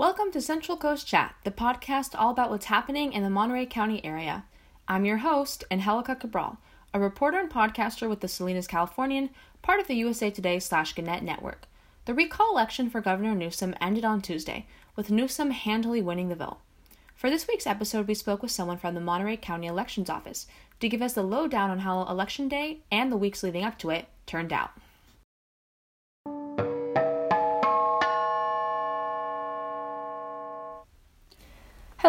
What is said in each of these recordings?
Welcome to Central Coast Chat, the podcast all about what's happening in the Monterey County area. I'm your host, Angelica Cabral, a reporter and podcaster with the Salinas Californian, part of the USA Today slash Gannett network. The recall election for Governor Newsom ended on Tuesday, with Newsom handily winning the vote. For this week's episode, we spoke with someone from the Monterey County Elections Office to give us the lowdown on how Election Day and the weeks leading up to it turned out.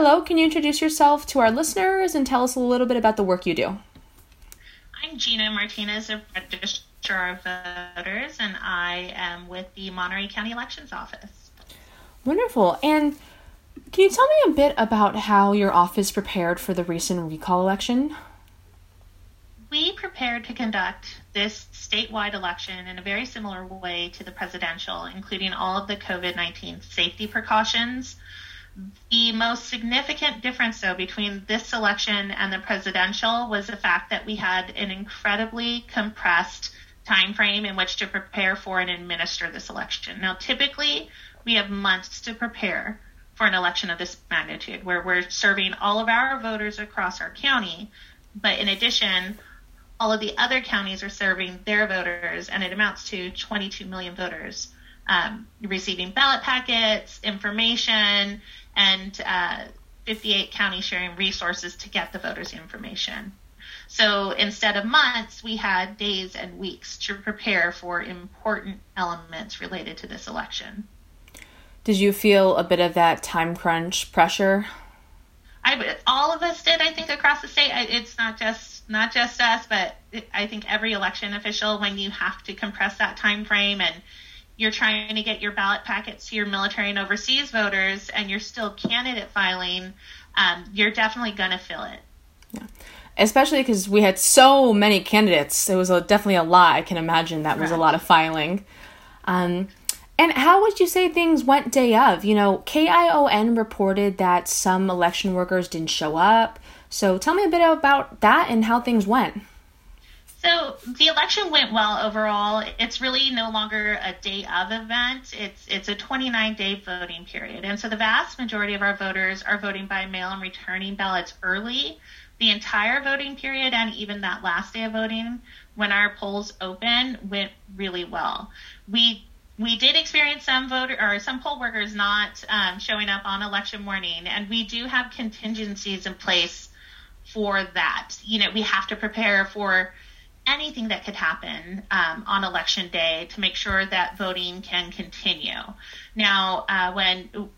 Hello, can you introduce yourself to our listeners and tell us a little bit about the work you do? I'm Gina Martinez, a registrar of voters, and I am with the Monterey County Elections Office. Wonderful. And can you tell me a bit about how your office prepared for the recent recall election? We prepared to conduct this statewide election in a very similar way to the presidential, including all of the COVID 19 safety precautions the most significant difference, though, between this election and the presidential was the fact that we had an incredibly compressed time frame in which to prepare for and administer this election. Now, typically, we have months to prepare for an election of this magnitude, where we're serving all of our voters across our county, but in addition, all of the other counties are serving their voters, and it amounts to 22 million voters um, receiving ballot packets, information, and uh, 58 counties sharing resources to get the voters' information. So instead of months, we had days and weeks to prepare for important elements related to this election. Did you feel a bit of that time crunch pressure? I, all of us did, I think, across the state. It's not just not just us, but I think every election official, when you have to compress that time frame and you're trying to get your ballot packets to your military and overseas voters and you're still candidate filing, um, you're definitely going to fill it. Yeah. Especially because we had so many candidates. It was a, definitely a lot. I can imagine that was a lot of filing. Um, and how would you say things went day of? You know, KION reported that some election workers didn't show up. So tell me a bit about that and how things went. So the election went well overall. It's really no longer a day of event. It's it's a 29 day voting period, and so the vast majority of our voters are voting by mail and returning ballots early. The entire voting period and even that last day of voting, when our polls open, went really well. We we did experience some voter or some poll workers not um, showing up on election morning, and we do have contingencies in place for that. You know, we have to prepare for anything that could happen um, on election day to make sure that voting can continue. Now, uh, when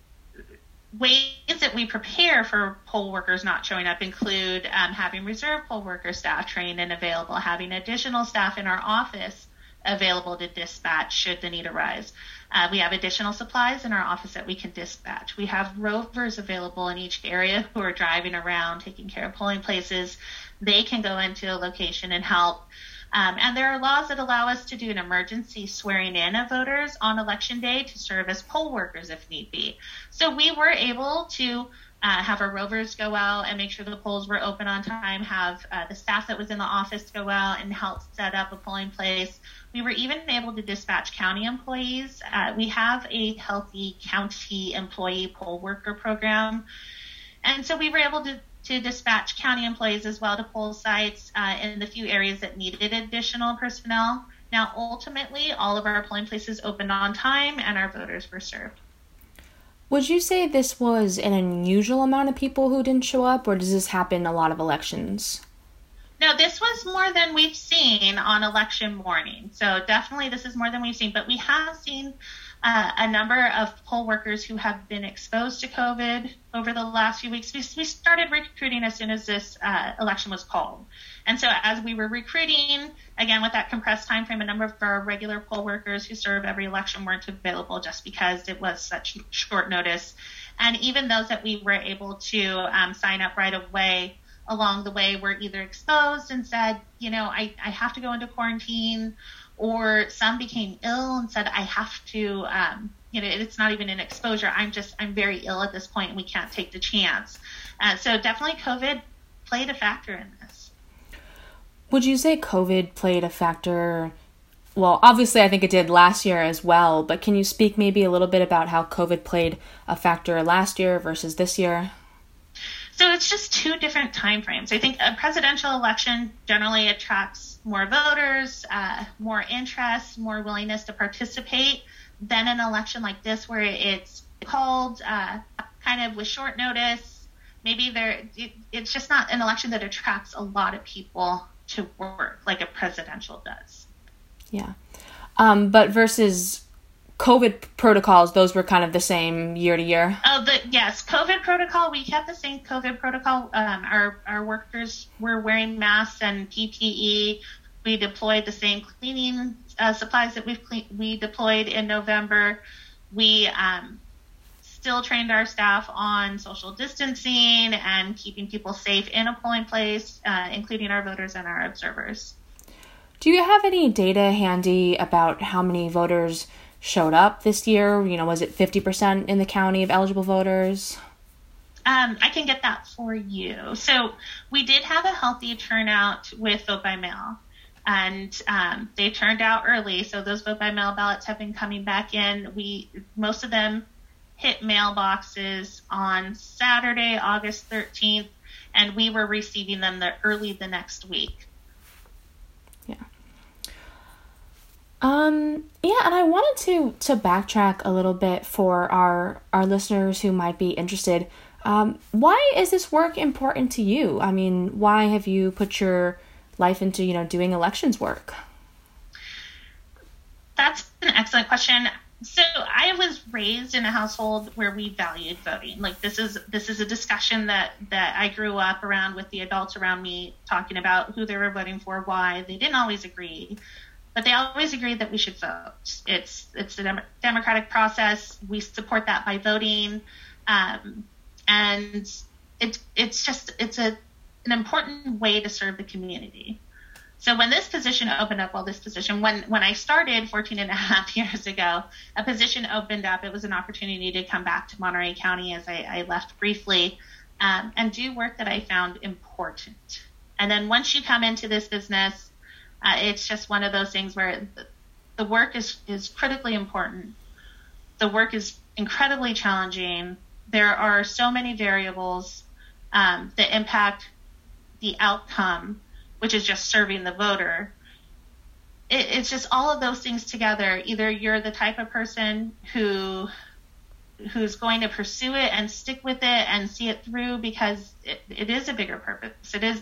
ways that we prepare for poll workers not showing up include um, having reserve poll worker staff trained and available, having additional staff in our office available to dispatch should the need arise. Uh, we have additional supplies in our office that we can dispatch. We have rovers available in each area who are driving around, taking care of polling places. They can go into a location and help. Um, and there are laws that allow us to do an emergency swearing in of voters on election day to serve as poll workers if need be. So we were able to uh, have our rovers go out and make sure the polls were open on time, have uh, the staff that was in the office go out and help set up a polling place. We were even able to dispatch county employees. Uh, we have a healthy county employee poll worker program. And so we were able to, to dispatch county employees as well to poll sites uh, in the few areas that needed additional personnel. Now, ultimately, all of our polling places opened on time and our voters were served. Would you say this was an unusual amount of people who didn't show up, or does this happen in a lot of elections? No, this was more than we've seen on election morning. So definitely this is more than we've seen, but we have seen uh, a number of poll workers who have been exposed to COVID over the last few weeks. We, we started recruiting as soon as this uh, election was called. And so as we were recruiting, again, with that compressed time frame, a number of our regular poll workers who serve every election weren't available just because it was such short notice. And even those that we were able to um, sign up right away along the way were either exposed and said, you know, I, I have to go into quarantine or some became ill and said, I have to, um, you know, it's not even an exposure. I'm just, I'm very ill at this point and we can't take the chance. Uh, so definitely COVID played a factor in this. Would you say COVID played a factor well, obviously, I think it did last year as well, but can you speak maybe a little bit about how COVID played a factor last year versus this year? So it's just two different time frames. I think a presidential election generally attracts more voters, uh, more interest, more willingness to participate than an election like this, where it's called uh, kind of with short notice. Maybe there, it, it's just not an election that attracts a lot of people to work like a presidential does. Yeah. Um, but versus COVID protocols, those were kind of the same year to year. Oh, the yes, COVID protocol. We kept the same COVID protocol. Um, our our workers were wearing masks and PPE. We deployed the same cleaning uh, supplies that we've clean, we deployed in November. We um, still trained our staff on social distancing and keeping people safe in a polling place, uh, including our voters and our observers. Do you have any data handy about how many voters showed up this year? You know, was it 50% in the county of eligible voters? Um, I can get that for you. So we did have a healthy turnout with vote by mail, and um, they turned out early. So those vote by mail ballots have been coming back in. We most of them hit mailboxes on Saturday, August 13th, and we were receiving them the early the next week. Um, yeah, and I wanted to to backtrack a little bit for our our listeners who might be interested. Um, why is this work important to you? I mean, why have you put your life into you know doing elections work? That's an excellent question. So I was raised in a household where we valued voting. Like this is this is a discussion that that I grew up around with the adults around me talking about who they were voting for, why. They didn't always agree, but they always agree that we should vote. It's it's the dem- democratic process. We support that by voting, um, and it's it's just it's a an important way to serve the community. So when this position opened up, well, this position, when, when I started 14 and a half years ago, a position opened up. It was an opportunity to come back to Monterey County as I, I left briefly um, and do work that I found important. And then once you come into this business, uh, it's just one of those things where the work is, is critically important. The work is incredibly challenging. There are so many variables um, that impact the outcome, which is just serving the voter. It, it's just all of those things together. Either you're the type of person who who's going to pursue it and stick with it and see it through because it, it is a bigger purpose. It is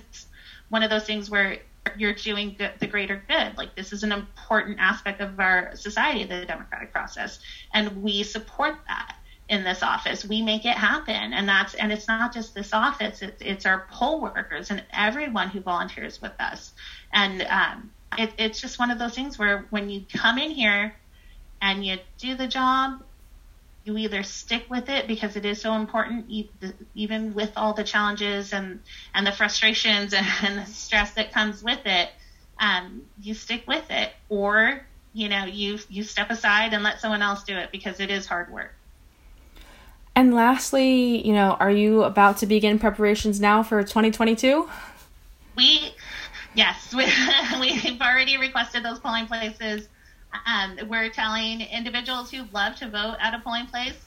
one of those things where you're doing good, the greater good. Like this is an important aspect of our society, the democratic process, and we support that in this office. We make it happen, and that's and it's not just this office; it's, it's our poll workers and everyone who volunteers with us. And um, it, it's just one of those things where when you come in here and you do the job you either stick with it because it is so important, even with all the challenges and, and the frustrations and the stress that comes with it. Um, you stick with it, or you know, you you step aside and let someone else do it because it is hard work. And lastly, you know, are you about to begin preparations now for 2022? We, yes, we, we've already requested those polling places. Um, we're telling individuals who love to vote at a polling place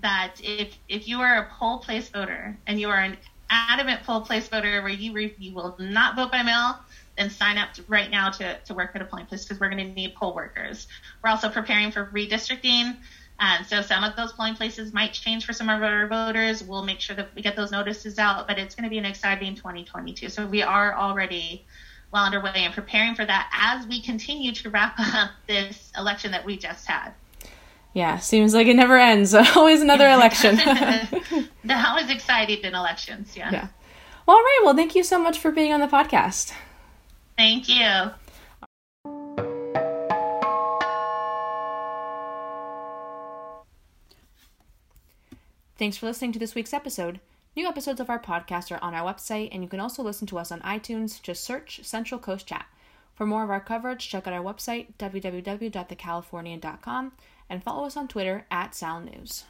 that if if you are a poll place voter and you are an adamant poll place voter where you re, you will not vote by mail, then sign up to, right now to, to work at a polling place because we're going to need poll workers. We're also preparing for redistricting. And so some of those polling places might change for some of our voters. We'll make sure that we get those notices out, but it's going to be an exciting 2022. So we are already well underway and preparing for that as we continue to wrap up this election that we just had. Yeah, seems like it never ends. Always another election. They're always excited in elections, yeah. Yeah. Well, all right. Well, thank you so much for being on the podcast. Thank you. Thanks for listening to this week's episode. New episodes of our podcast are on our website, and you can also listen to us on iTunes. Just search Central Coast Chat. For more of our coverage, check out our website, www.thecalifornian.com, and follow us on Twitter at Sal News.